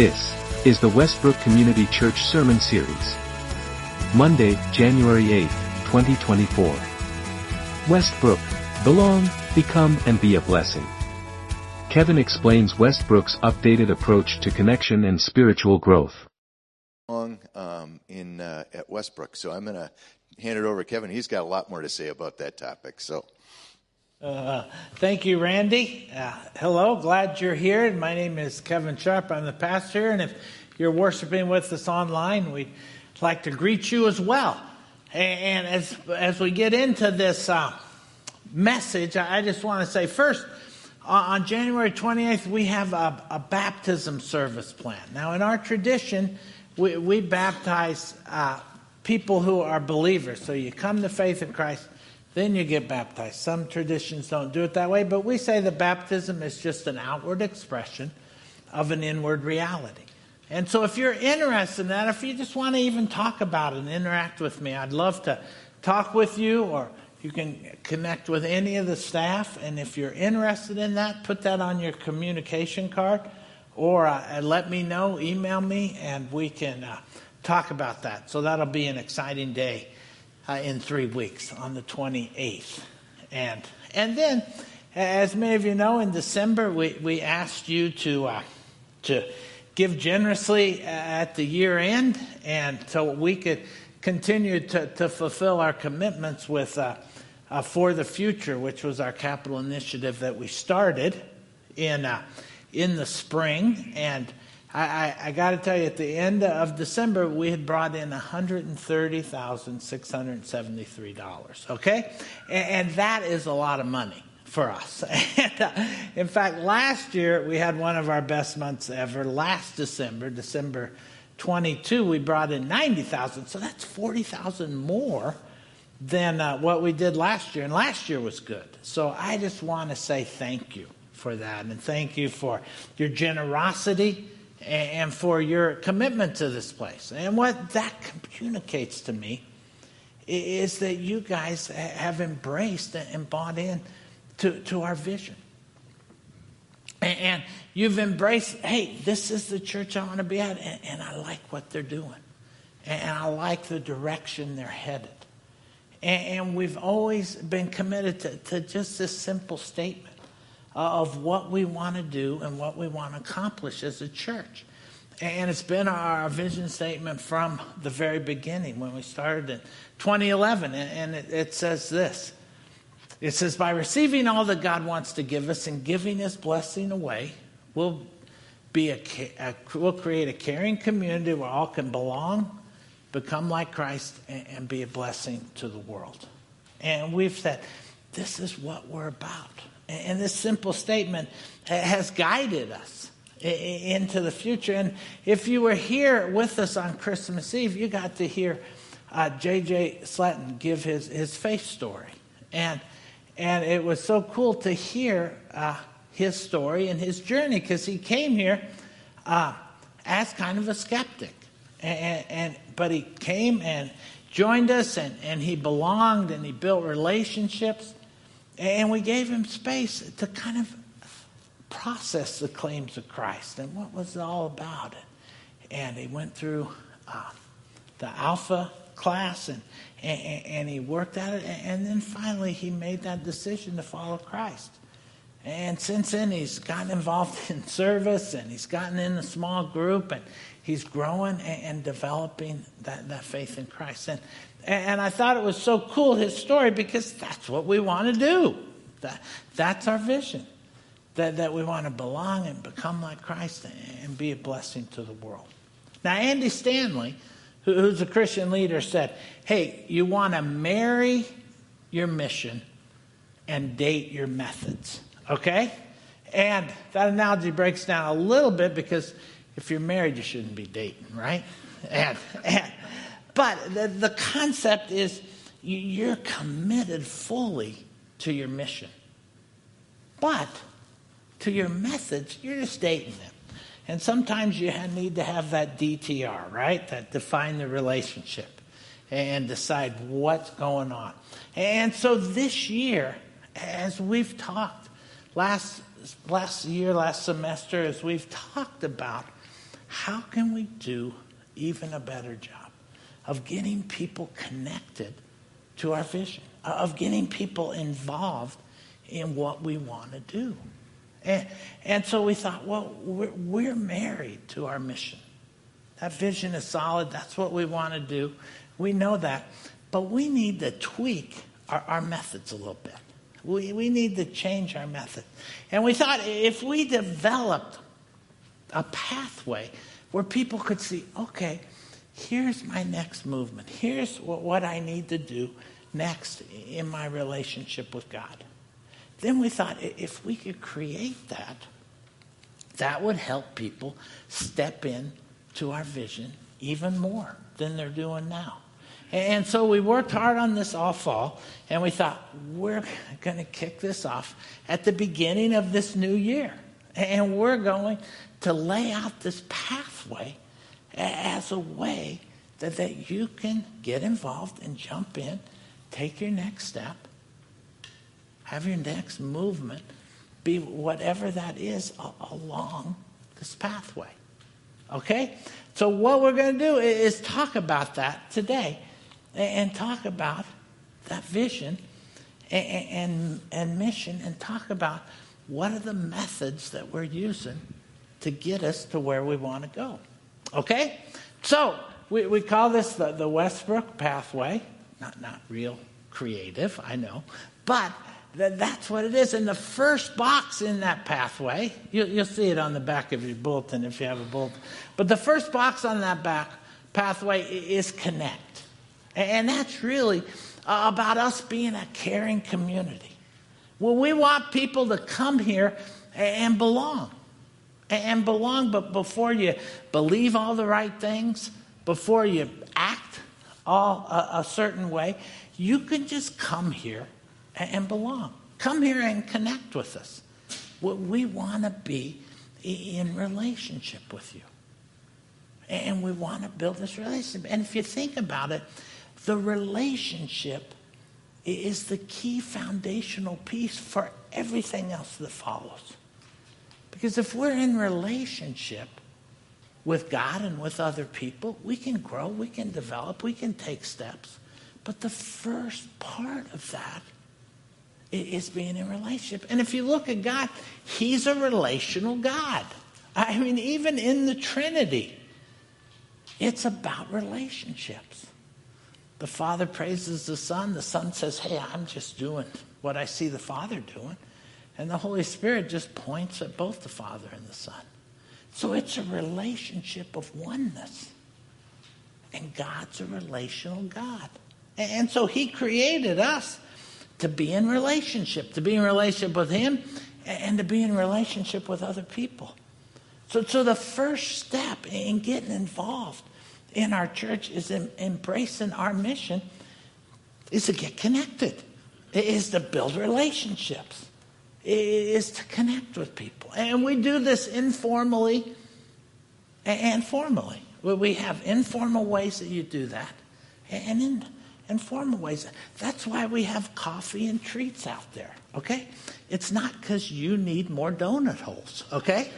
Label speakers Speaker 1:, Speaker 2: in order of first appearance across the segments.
Speaker 1: This is the Westbrook Community Church Sermon Series. Monday, January 8, 2024. Westbrook, belong, become, and be a blessing. Kevin explains Westbrook's updated approach to connection and spiritual growth.
Speaker 2: Um, in uh, at Westbrook, so I'm going to hand it over to Kevin. He's got a lot more to say about that topic. So.
Speaker 3: Uh, thank you, Randy. Uh, hello, glad you're here. My name is Kevin Sharp. I'm the pastor, and if you're worshiping with us online, we'd like to greet you as well. And as as we get into this uh, message, I just want to say first, on January 28th, we have a, a baptism service plan. Now, in our tradition, we, we baptize uh, people who are believers. So you come to faith in Christ then you get baptized. Some traditions don't do it that way, but we say the baptism is just an outward expression of an inward reality. And so if you're interested in that, if you just want to even talk about it and interact with me, I'd love to talk with you or you can connect with any of the staff. And if you're interested in that, put that on your communication card or uh, let me know, email me, and we can uh, talk about that. So that'll be an exciting day uh, in three weeks on the 28th. And, and then, as many of you know, in December, we, we asked you to, uh, to give generously at the year end, and so we could continue to, to fulfill our commitments with uh, uh, For the Future, which was our capital initiative that we started in, uh, in the spring. And I, I, I got to tell you, at the end of December, we had brought in $130,673. Okay? And, and, that is a lot of money for us. And, uh, in fact, last year, we had one of our best months ever. Last December, December 22, we brought in 90,000. So that's 40,000 more than uh, what we did last year. And last year was good. So I just want to say thank you for that. And thank you for your generosity and for your commitment to this place. And what that communicates to me is that you guys have embraced and bought in to, to our vision. And you've embraced, hey, this is the church I want to be at, and I like what they're doing. And I like the direction they're headed. And we've always been committed to, to just this simple statement Uh, of what we want to do and what we want to accomplish as a church. And it's been our vision statement from the very beginning when we started in 2011. And it, it says this it says, By receiving all that God wants to give us and giving his blessing away, we'll, be a, a we'll create a caring community where all can belong, become like Christ, and, and be a blessing to the world. And we've said, This is what we're about. And this simple statement has guided us into the future. And if you were here with us on Christmas Eve, you got to hear uh, J.J. Sletton give his, his faith story. And, and it was so cool to hear uh, his story and his journey because he came here uh, as kind of a skeptic. And, and, but he came and joined us and, and he belonged and he built relationships and we gave him space to kind of process the claims of Christ and what was it all about. And he went through uh, the Alpha class and, and, and he worked at it. And then finally, he made that decision to follow Christ. And since then, he's gotten involved in service and he's gotten in a small group and he's growing and, and developing that, that faith in Christ. And, and I thought it was so cool, his story, because that's what we want to do. That, that's our vision. That, that we want to belong and become like Christ and be a blessing to the world. Now, Andy Stanley, who's a Christian leader, said, Hey, you want to marry your mission and date your methods. Okay? And that analogy breaks down a little bit because if you're married, you shouldn't be dating, right? And, and but the, the concept is you're committed fully to your mission. But to your methods, you're just dating them. And sometimes you need to have that DTR, right? That define the relationship and decide what's going on. And so this year, as we've talked last last year, last semester, as we've talked about how can we do even a better job of getting people connected to our vision, uh, of getting people involved in what we want to do? And, and so we thought, well, we're, we're married to our mission. That vision is solid. That's what we want to do. We know that. But we need to tweak our, our methods a little bit. We, we need to change our method. And we thought if we developed a pathway where people could see, okay, here's my next movement. Here's what, what I need to do next in my relationship with God. Then we thought if we could create that, that would help people step in to our vision even more than they're doing now. And so we worked hard on this all fall, and we thought, we're going to kick this off at the beginning of this new year. And we're going to lay out this pathway as a way that, that you can get involved and jump in, take your next step, have your next movement be whatever that is along this pathway. Okay? So, what we're going to do is talk about that today and talk about that vision and, and, and mission and talk about what are the methods that we're using to get us to where we want to go. Okay? So, we, we call this the, the Westbrook pathway. Not, not real creative, I know. But th- that's what it is. And the first box in that pathway, you, you'll see it on the back of your bulletin if you have a bulletin. But the first box on that back pathway is connect. And that's really uh, about us being a caring community. Well, we want people to come here and belong. And belong, but before you believe all the right things, before you act all a, a certain way, you can just come here and belong. Come here and connect with us. We want to be in relationship with you. And we want to build this relationship. And if you think about it, the relationship is the key foundational piece for everything else that follows. Because if we're in relationship with God and with other people, we can grow, we can develop, we can take steps. But the first part of that is being in relationship. And if you look at God, He's a relational God. I mean, even in the Trinity, it's about relationships. The Father praises the Son. The Son says, Hey, I'm just doing what I see the Father doing. And the Holy Spirit just points at both the Father and the Son. So it's a relationship of oneness. And God's a relational God. And so He created us to be in relationship, to be in relationship with Him and to be in relationship with other people. So, so the first step in getting involved in our church is em- embracing our mission is to get connected. is to build relationships. Is to connect with people. And we do this informally and formally. We have informal ways that you do that and in informal ways. That's why we have coffee and treats out there, okay? It's not because you need more donut holes, okay?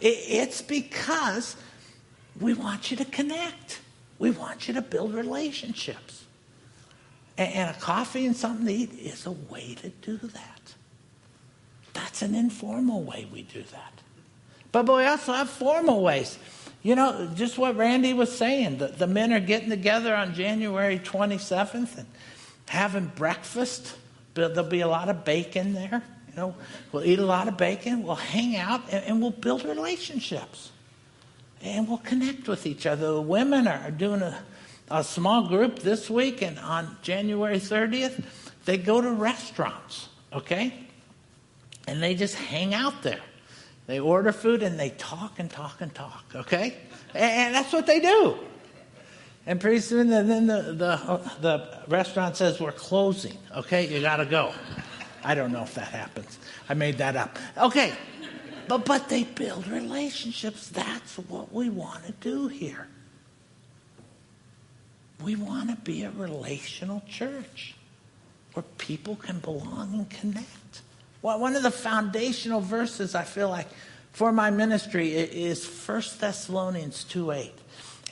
Speaker 3: It's because we want you to connect. We want you to build relationships. And, a coffee and something to eat is a way to do that. That's an informal way we do that. But, we also have formal ways. You know, just what Randy was saying, the, the men are getting together on January 27th and having breakfast. There'll be a lot of bacon there. You know, we'll eat a lot of bacon, we'll hang out, and, and we'll build relationships and we'll connect with each other. The women are doing a, a small group this week, and on January 30th, they go to restaurants, okay? And they just hang out there. They order food and they talk and talk and talk, okay? And that's what they do. And pretty soon, then the, the, the restaurant says, We're closing, okay? You gotta go. I don't know if that happens. I made that up. Okay, but, but they build relationships. That's what we want to do here. We want to be a relational church where people can belong and connect. Well, one of the foundational verses I feel like for my ministry is 1 Thessalonians 2 8.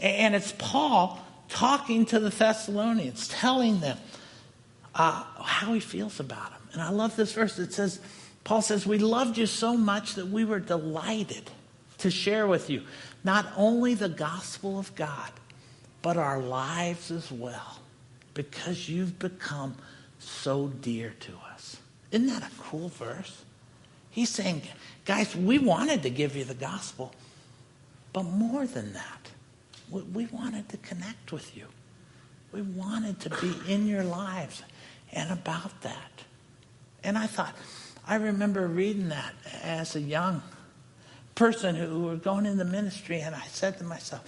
Speaker 3: And it's Paul talking to the Thessalonians, telling them uh, how he feels about them. And I love this verse. It says, Paul says, We loved you so much that we were delighted to share with you not only the gospel of God, but our lives as well, because you've become so dear to us. Isn't that a cool verse? He's saying, guys, we wanted to give you the gospel, but more than that, we wanted to connect with you. We wanted to be in your lives and about that. And I thought, I remember reading that as a young person who were going into ministry, and I said to myself,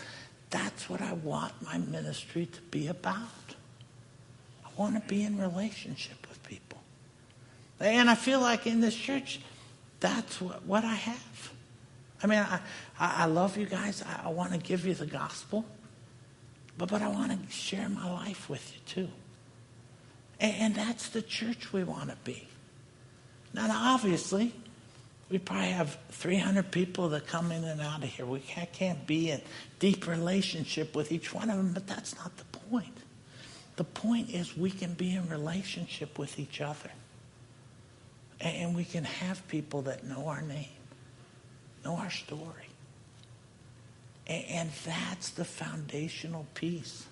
Speaker 3: that's what I want my ministry to be about. I want to be in relationship. And I feel like in this church, that's what, what I have. I mean, I, I love you guys. I, I want to give you the gospel. But, but I want to share my life with you too. And, and that's the church we want to be. Now, obviously, we probably have 300 people that come in and out of here. We can't, can't be in deep relationship with each one of them, but that's not the point. The point is we can be in relationship with each other. And we can have people that know our name, know our story. And that's the foundational piece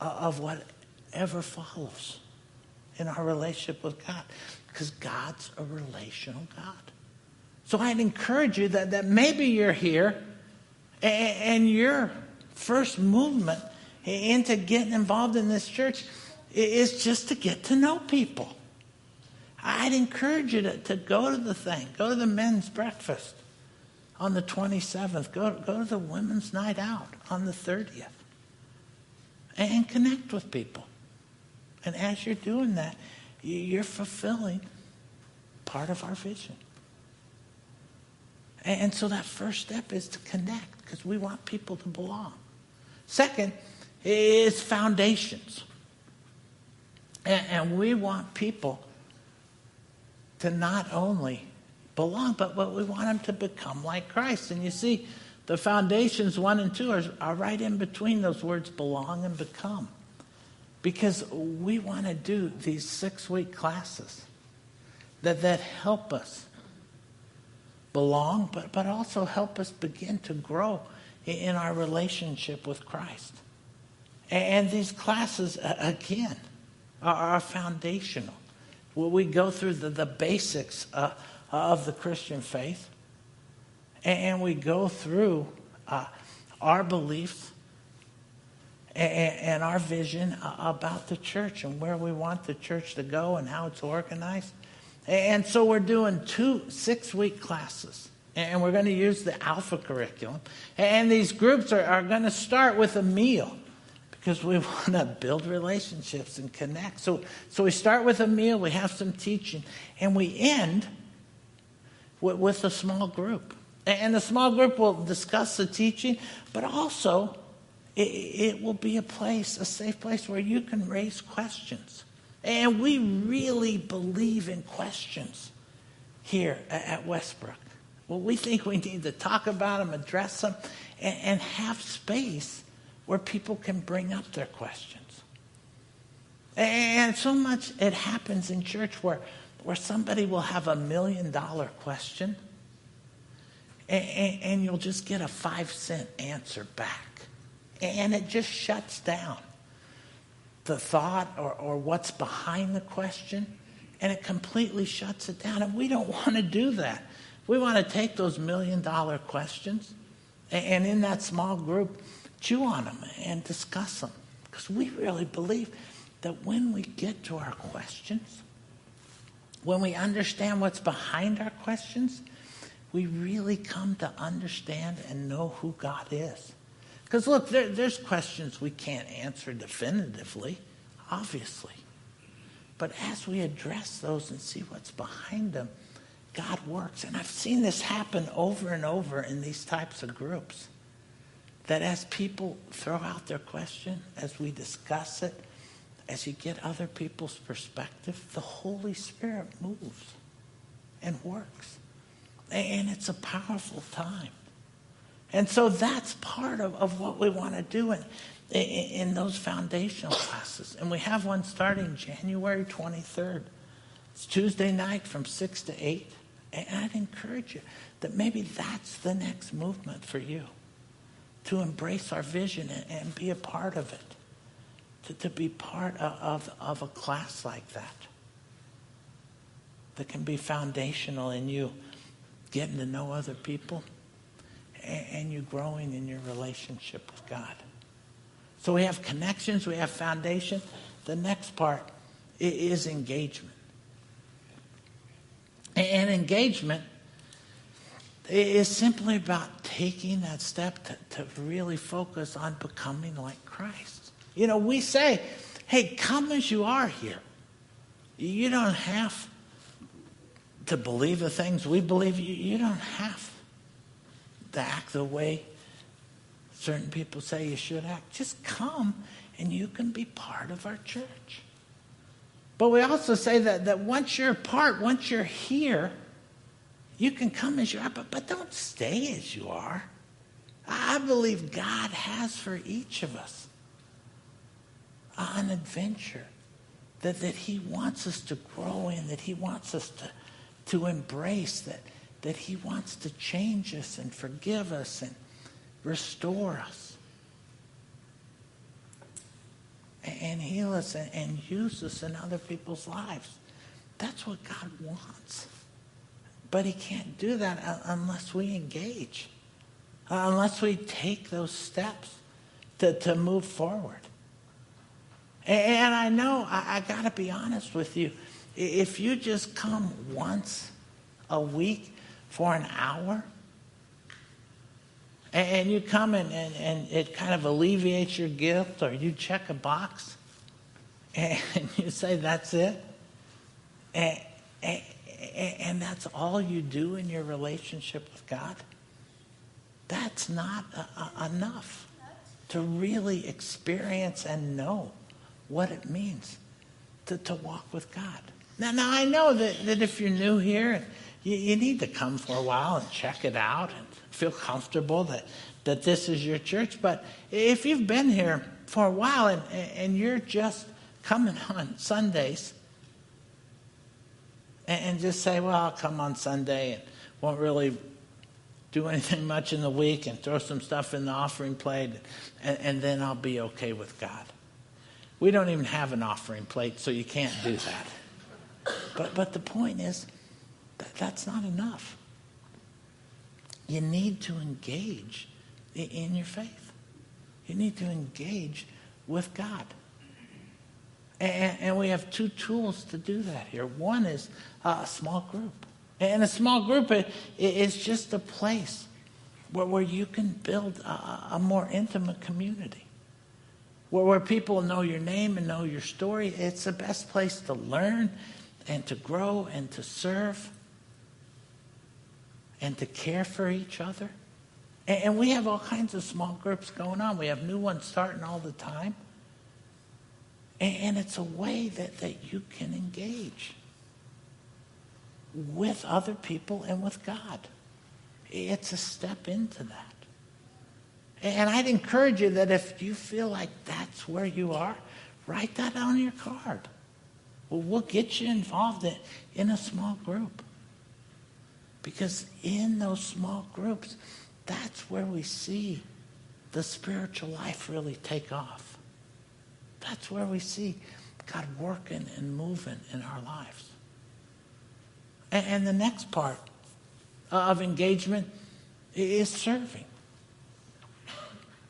Speaker 3: of whatever follows in our relationship with God. Because God's a relational God. So I'd encourage you that, that maybe you're here and, and your first movement into getting involved in this church is just to get to know people. I'd encourage you to, to go to the thing, go to the men's breakfast on the 27th, go, go to the women's night out on the 30th, and connect with people. And as you're doing that, you're fulfilling part of our vision. And so that first step is to connect because we want people to belong. Second is foundations. And, we want people to not only belong, but, what we want them to become like Christ. And you see, the foundations one and two are, are right in between those words belong and become. Because we want to do these six week classes that, that help us belong, but, but also help us begin to grow in our relationship with Christ. And these classes, again, are, foundational. We go through the, the basics uh, of the Christian faith, and we go through uh, our beliefs and, our vision about the church and where we want the church to go and how it's organized. And so we're doing two six week classes. And we're going to use the Alpha curriculum. And these groups are, are going to start with a meal because we want to build relationships and connect. So, so we start with a meal, we have some teaching, and we end with, with a small group. And the small group will discuss the teaching, but also it, it will be a place, a safe place where you can raise questions. And we really believe in questions here at Westbrook. Well, we think we need to talk about them, address them, and, and have space where people can bring up their questions. And so much it happens in church where, where somebody will have a million dollar question and, and, you'll just get a five cent answer back. And it just shuts down the thought or, or what's behind the question, and it completely shuts it down. And we don't want to do that. We want to take those million dollar questions and in that small group, chew on them and discuss them. Because we really believe that when we get to our questions, when we understand what's behind our questions, we really come to understand and know who God is. Because look, there, there's questions we can't answer definitively, obviously. But as we address those and see what's behind them, God works. And I've seen this happen over and over in these types of groups. That as people throw out their question, as we discuss it, as you get other people's perspective, the Holy Spirit moves and works. And it's a powerful time. And so that's part of, of what we want to do in, in, those foundational classes. And we have one starting January 23rd. It's Tuesday night from 6 to 8. And I'd encourage you that maybe that's the next movement for you to embrace our vision and, and be a part of it, to, to be part of, of, of a class like that that can be foundational in you getting to know other people and, and you growing in your relationship with God. So we have connections, we have foundation. The next part is engagement. And engagement is simply about taking that step to, to really focus on becoming like Christ. You know, we say, hey, come as you are here. You don't have to believe the things we believe. You, you don't have to act the way certain people say you should act. Just come and you can be part of our church. But we also say that, that once you're part, once you're here, you can come as you are, but, but don't stay as you are. I believe God has for each of us an adventure that, that He wants us to grow in, that He wants us to, to embrace, that, that He wants to change us and forgive us and restore us and heal us and, and use us in other people's lives. That's what God wants. But he can't do that unless we engage, uh, unless we take those steps to, to move forward. And I know, I, I got to be honest with you. If you just come once a week for an hour, and you come and, and, and it kind of alleviates your guilt, or you check a box, and you say, That's it. And, and, and that's all you do in your relationship with God, that's not a, a, enough to really experience and know what it means to, to walk with God. Now, now I know that, that if you're new here, you, you need to come for a while and check it out and feel comfortable that, that this is your church. But if you've been here for a while and, and you're just coming on Sundays, and, and just say, well, I'll come on Sunday and won't really do anything much in the week and throw some stuff in the offering plate, and, and, then I'll be okay with God. We don't even have an offering plate, so you can't do that. But, but the point is, that that's not enough. You need to engage in your faith. You need to engage with God. And, and we have two tools to do that here. One is a small group. And a small group is just a place where, you can build a, more intimate community. Where, people know your name and know your story. It's the best place to learn and to grow and to serve and to care for each other. And, and we have all kinds of small groups going on. We have new ones starting all the time. And it's a way that, that you can engage with other people and with God. It's a step into that. And I'd encourage you that if you feel like that's where you are, write that on your card. Well, get you involved in, in a small group. Because in those small groups, that's where we see the spiritual life really take off. That's where we see God working and moving in our lives. And, the next part of engagement is serving.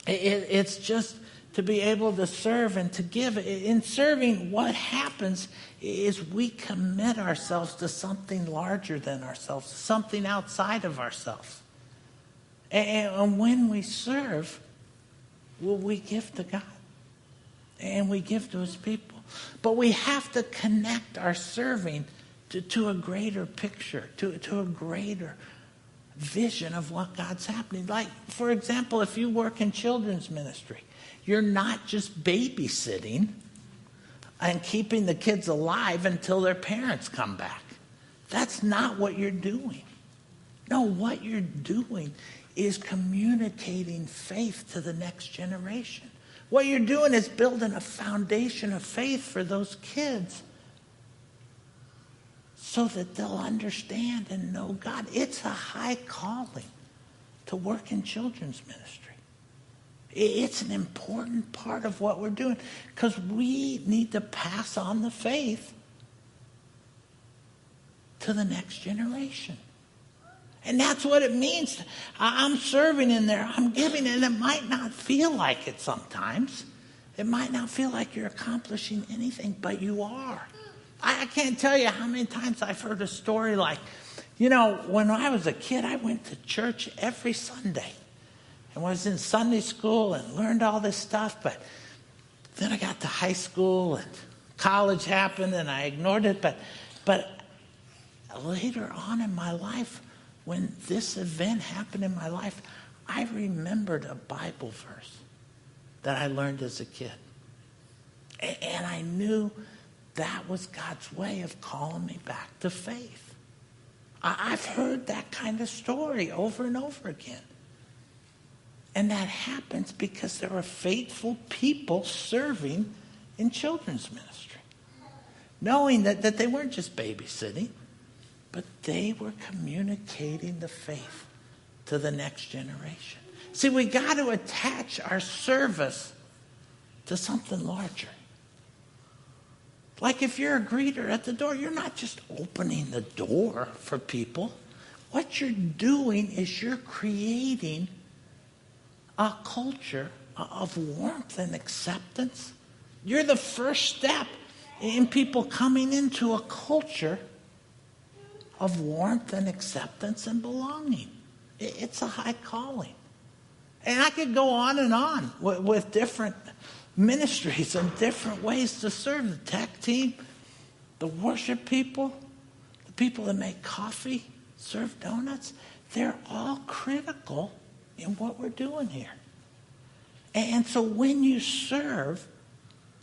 Speaker 3: It, it's just to be able to serve and to give. In serving, what happens is we commit ourselves to something larger than ourselves, something outside of ourselves. And when we serve, will we give to God? and we give to his people. But we have to connect our serving to, to a greater picture, to, to a greater vision of what God's happening. Like, for example, if you work in children's ministry, you're not just babysitting and keeping the kids alive until their parents come back. That's not what you're doing. No, what you're doing is communicating faith to the next generation. What you're doing is building a foundation of faith for those kids so that they'll understand and know God. It's a high calling to work in children's ministry. It's an important part of what we're doing because we need to pass on the faith to the next generation. And that's what it means. I'm serving in there, I'm giving, and it might not feel like it sometimes. It might not feel like you're accomplishing anything, but you are. I can't tell you how many times I've heard a story like, you know, when I was a kid, I went to church every Sunday and was in Sunday school and learned all this stuff, but then I got to high school and college happened and I ignored it. But, but later on in my life, when this event happened in my life, I remembered a Bible verse that I learned as a kid. And I knew that was God's way of calling me back to faith. I've heard that kind of story over and over again. And that happens because there are faithful people serving in children's ministry, knowing that, that they weren't just babysitting, but they were communicating the faith to the next generation. See, we got to attach our service to something larger. Like if you're a greeter at the door, you're not just opening the door for people. What you're doing is you're creating a culture of warmth and acceptance. You're the first step in people coming into a culture of warmth and acceptance and belonging. It's a high calling. And I could go on and on with, different ministries and different ways to serve the tech team, the worship people, the people that make coffee, serve donuts. They're all critical in what we're doing here. And so when you serve,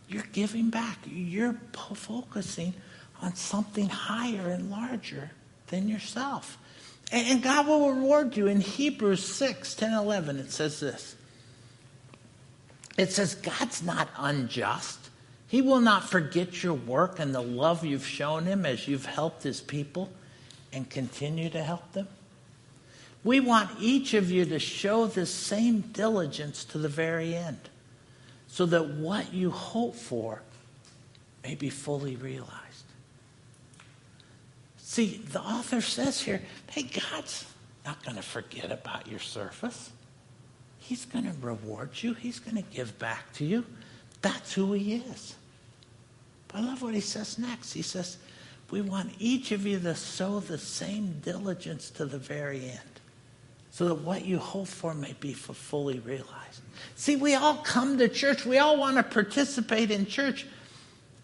Speaker 3: you're giving back. You're focusing on something higher and larger than yourself. And God will reward you. In Hebrews 6, 10, 11, it says this. It says, God's not unjust. He will not forget your work and the love you've shown him as you've helped his people and continue to help them. We want each of you to show this same diligence to the very end so that what you hope for may be fully realized. See, the author says here, hey, God's not going to forget about your service. He's going to reward you. He's going to give back to you. That's who he is. But I love what he says next. He says, we want each of you to sow the same diligence to the very end so that what you hope for may be fully realized. See, we all come to church. We all want to participate in church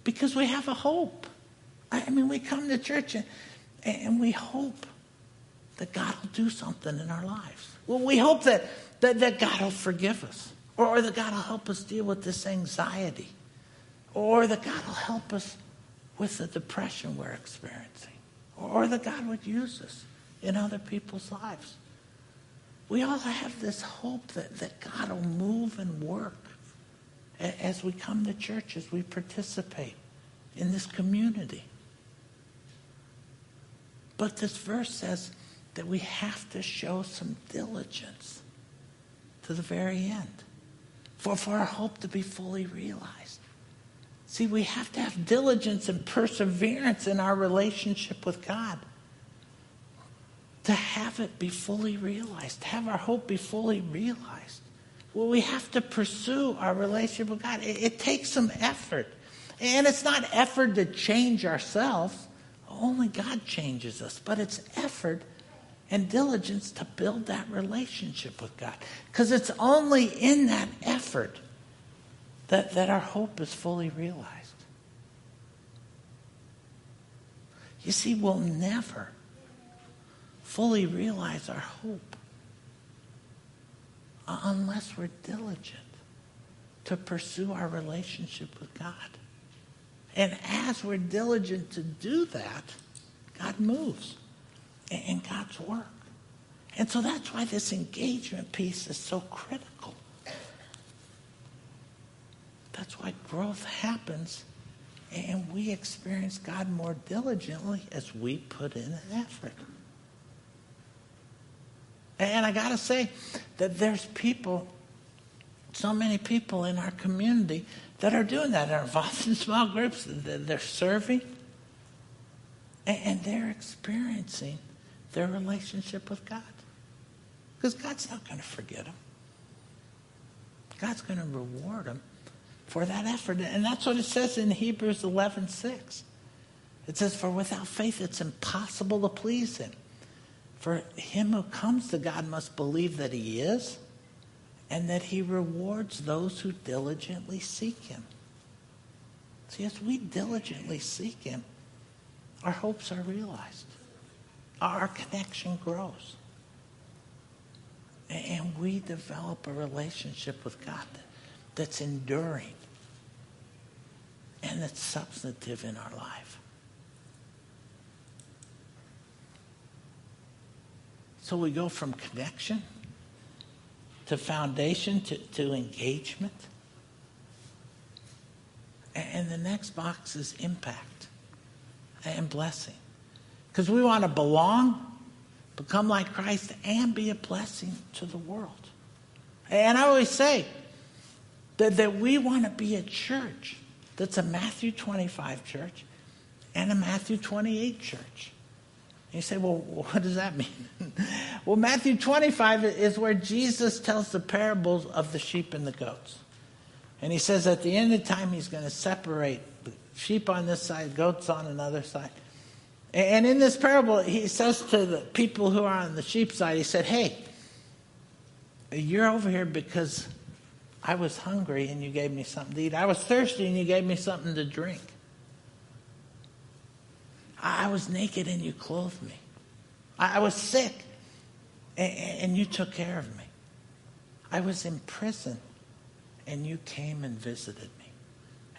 Speaker 3: because we have a hope. I mean, we come to church and, and we hope that God will do something in our lives. Well, we hope that, that, that God will forgive us, or, or that God will help us deal with this anxiety, or that God will help us with the depression we're experiencing, or, or that God would use us in other people's lives. We all have this hope that, that God will move and work as we come to church, as we participate in this community. But this verse says that we have to show some diligence to the very end for, for our hope to be fully realized. See, we have to have diligence and perseverance in our relationship with God to have it be fully realized, to have our hope be fully realized. Well, we have to pursue our relationship with God. It, it takes some effort. And it's not effort to change ourselves. Only God changes us. But it's effort and diligence to build that relationship with God. Because it's only in that effort that, that our hope is fully realized. You see, we'll never fully realize our hope uh, unless we're diligent to pursue our relationship with God. And as we're diligent to do that, God moves and God's work And so that's why this engagement piece is so critical. That's why growth happens and we experience God more diligently as we put in an effort. And I got to say that there's people, so many people in our community that are doing that. They're involved in small groups, they're serving, and they're experiencing their relationship with God. Because God's not going to forget them. God's going to reward them for that effort. And that's what it says in Hebrews 11 6. It says, For without faith it's impossible to please him. For him who comes to God must believe that he is and that he rewards those who diligently seek him. See, as we diligently seek him, our hopes are realized. Our connection grows. And we develop a relationship with God that's enduring and that's substantive in our life. So we go from connection to foundation to, to engagement. And the next box is impact and blessing. Because we want to belong, become like Christ, and be a blessing to the world. And I always say that, that we want to be a church that's a Matthew 25 church and a Matthew 28 church. You say, well, what does that mean? well, Matthew 25 is where Jesus tells the parables of the sheep and the goats. And he says at the end of time, he's going to separate the sheep on this side, goats on another side. And in this parable, he says to the people who are on the sheep side, he said, Hey, you're over here because I was hungry and you gave me something to eat. I was thirsty and you gave me something to drink. I was naked and you clothed me. I was sick and you took care of me. I was in prison and you came and visited me.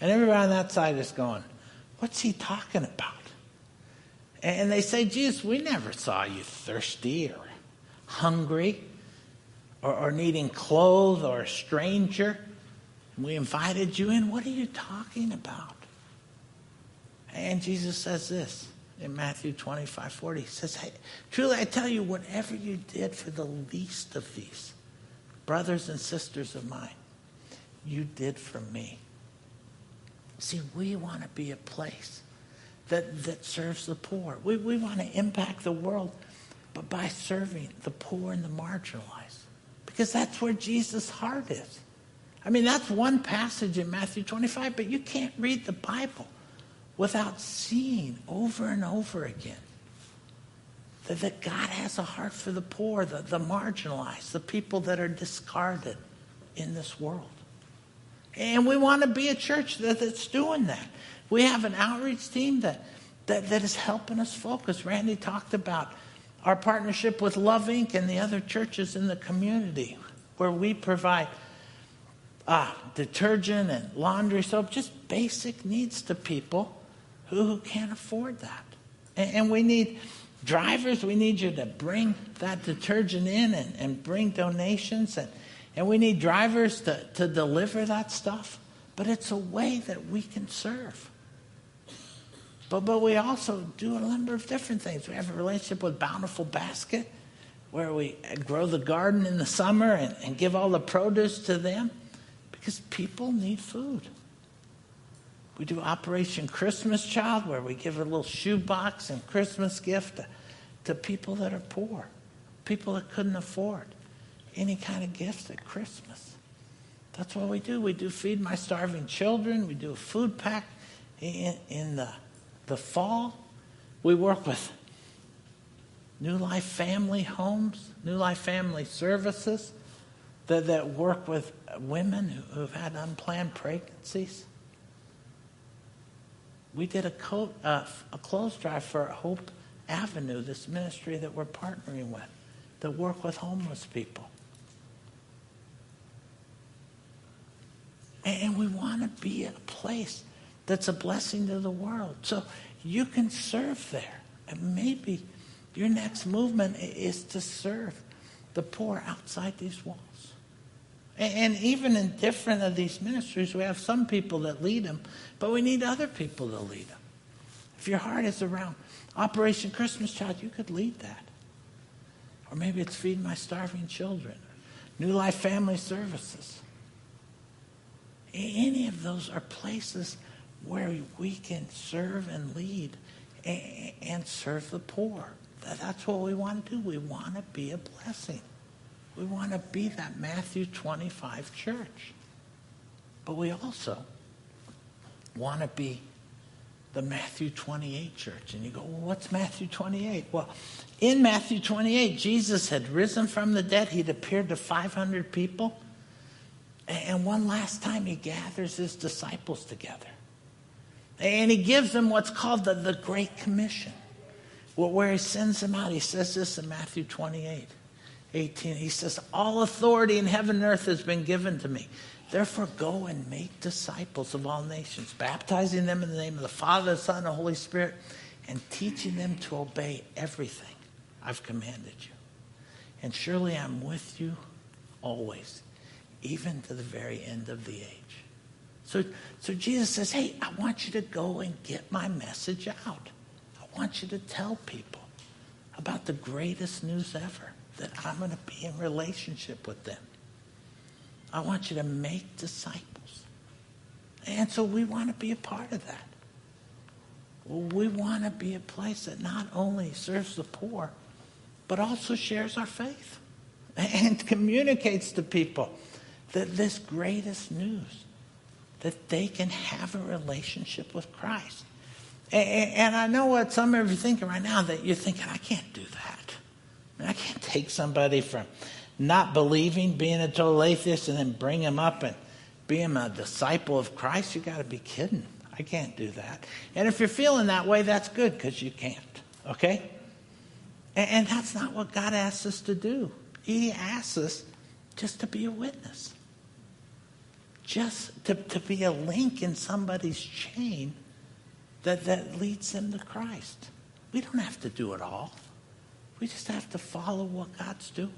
Speaker 3: And everybody on that side is going, What's he talking about? And they say, Jesus, we never saw you thirsty or hungry or, or needing clothes or a stranger. We invited you in. What are you talking about? And Jesus says this in Matthew 25 40. He says, hey, Truly I tell you, whatever you did for the least of these brothers and sisters of mine, you did for me. See, we want to be a place that, that serves the poor. We, we want to impact the world, but by serving the poor and the marginalized. Because that's where Jesus' heart is. I mean, that's one passage in Matthew 25, but you can't read the Bible without seeing over and over again that, that God has a heart for the poor, the, the marginalized, the people that are discarded in this world. And we want to be a church that, that's doing that. We have an outreach team that, that, that is helping us focus. Randy talked about our partnership with Love Inc. and the other churches in the community where we provide uh, detergent and laundry soap, just basic needs to people who, who can't afford that. And, and, we need drivers, we need you to bring that detergent in and, and bring donations, and, and we need drivers to, to deliver that stuff. But it's a way that we can serve. But, but we also do a number of different things. We have a relationship with Bountiful Basket where we grow the garden in the summer and, and give all the produce to them because people need food. We do Operation Christmas Child where we give a little shoebox and Christmas gift to, to people that are poor, people that couldn't afford any kind of gifts at Christmas. That's what we do. We do Feed My Starving Children. We do a food pack in, in the the fall, we work with New Life Family Homes, New Life Family Services that, that work with women who, have had unplanned pregnancies. We did a, co- uh, a clothes drive for Hope Avenue, this ministry that we're partnering with, that work with homeless people. And we want to be a place that's a blessing to the world. So you can serve there. And maybe your next movement is to serve the poor outside these walls. And even in different of these ministries, we have some people that lead them, but we need other people to lead them. If your heart is around Operation Christmas Child, you could lead that. Or maybe it's Feed My Starving Children, New Life Family Services. Any of those are places where we can serve and lead and serve the poor. That's what we want to do. We want to be a blessing. We want to be that Matthew 25 church. But we also want to be the Matthew 28 church. And you go, well, what's Matthew 28? Well, in Matthew 28, Jesus had risen from the dead. He'd appeared to 500 people. And one last time, he gathers his disciples together. And he gives them what's called the, the Great Commission, where he sends them out. He says this in Matthew 28. 18, he says, All authority in heaven and earth has been given to me. Therefore, go and make disciples of all nations, baptizing them in the name of the Father, the Son, and the Holy Spirit, and teaching them to obey everything I've commanded you. And surely I'm with you always, even to the very end of the age. So, so Jesus says, Hey, I want you to go and get my message out. I want you to tell people about the greatest news ever that I'm going to be in relationship with them. I want you to make disciples. And so we want to be a part of that. We want to be a place that not only serves the poor, but also shares our faith and communicates to people that this greatest news, that they can have a relationship with Christ. And I know what some of you are thinking right now that you're thinking, I can't do that. I can't take somebody from not believing, being a total atheist, and then bring him up and be him a disciple of Christ. You got to be kidding. I can't do that. And if you're feeling that way, that's good because you can't. Okay? And that's not what God asks us to do. He asks us just to be a witness, just to, to be a link in somebody's chain that, that leads them to Christ. We don't have to do it all. We just have to follow what God's doing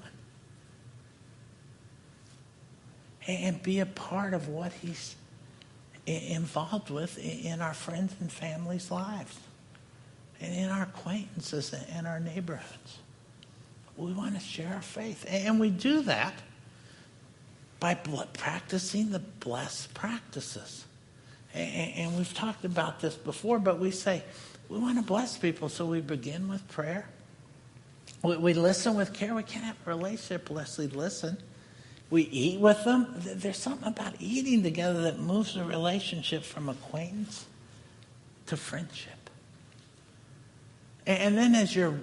Speaker 3: and be a part of what He's involved with in our friends and families' lives and in our acquaintances and our neighborhoods. We want to share our faith. And we do that by practicing the blessed practices. And we've talked about this before, but we say we want to bless people, so we begin with prayer. We, listen with care. We can't have a relationship unless we listen. We eat with them. There's something about eating together that moves the relationship from acquaintance to friendship. And then as you're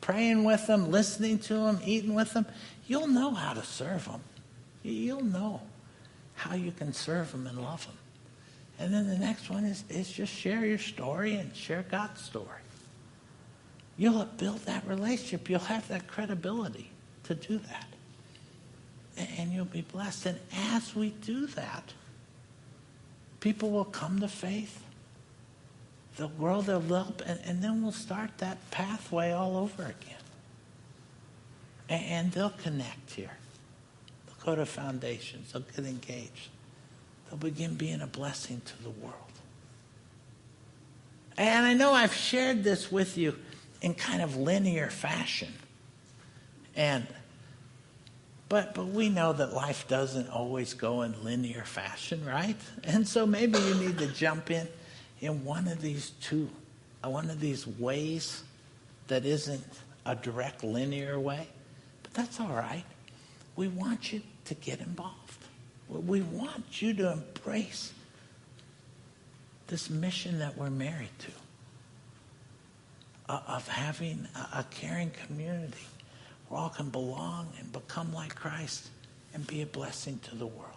Speaker 3: praying with them, listening to them, eating with them, you'll know how to serve them. You'll know how you can serve them and love them. And then the next one is, is just share your story and share God's story. You'll build that relationship. You'll have that credibility to do that. And you'll be blessed. And as we do that, people will come to faith. They'll grow their love, and, and then we'll start that pathway all over again. And, and they'll connect here. To foundations. They'll get engaged. They'll begin being a blessing to the world. And I know I've shared this with you in kind of linear fashion. And but but we know that life doesn't always go in linear fashion, right? And so maybe you need to jump in in one of these two, uh, one of these ways that isn't a direct linear way. But that's all right. We want you to get involved. We want you to embrace this mission that we're married to uh, of having a, caring community where all can belong and become like Christ and be a blessing to the world.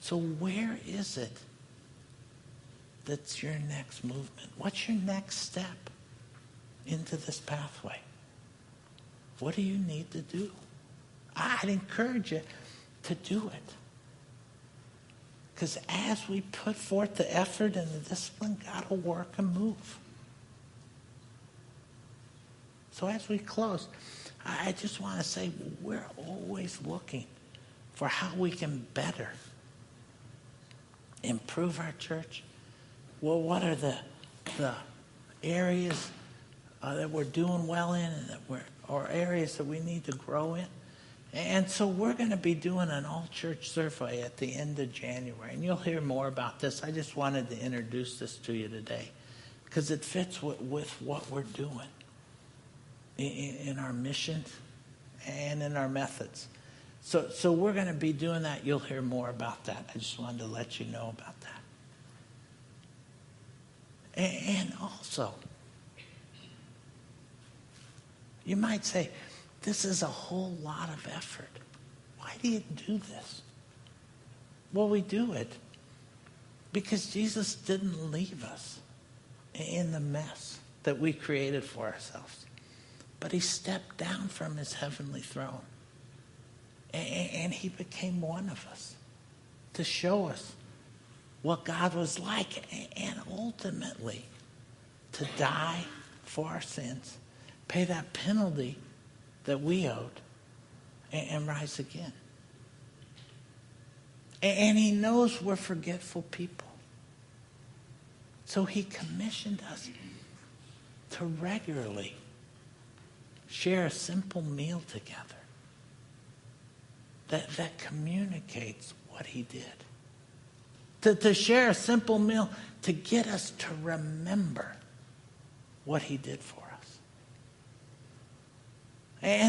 Speaker 3: So, where is it that's your next movement? What's your next step into this pathway? What do you need to do? I'd encourage you to do it. Because as we put forth the effort and the discipline, God will work and move. So as we close, I just want to say we're always looking for how we can better improve our church. Well, what are the, the areas uh, that we're doing well in and that we're, or areas that we need to grow in? And so we're going to be doing an all church survey at the end of January. And you'll hear more about this. I just wanted to introduce this to you today because it fits with, with what we're doing in, in our missions and in our methods. So, so we're going to be doing that. You'll hear more about that. I just wanted to let you know about that. And, and also, you might say, this is a whole lot of effort. Why do you do this? Well, we do it because Jesus didn't leave us in the mess that we created for ourselves. But he stepped down from his heavenly throne and he became one of us to show us what God was like and ultimately to die for our sins, pay that penalty that we owed, and, and rise again. And, and he knows we're forgetful people. So he commissioned us to regularly share a simple meal together that, that communicates what he did. To, to share a simple meal to get us to remember what he did for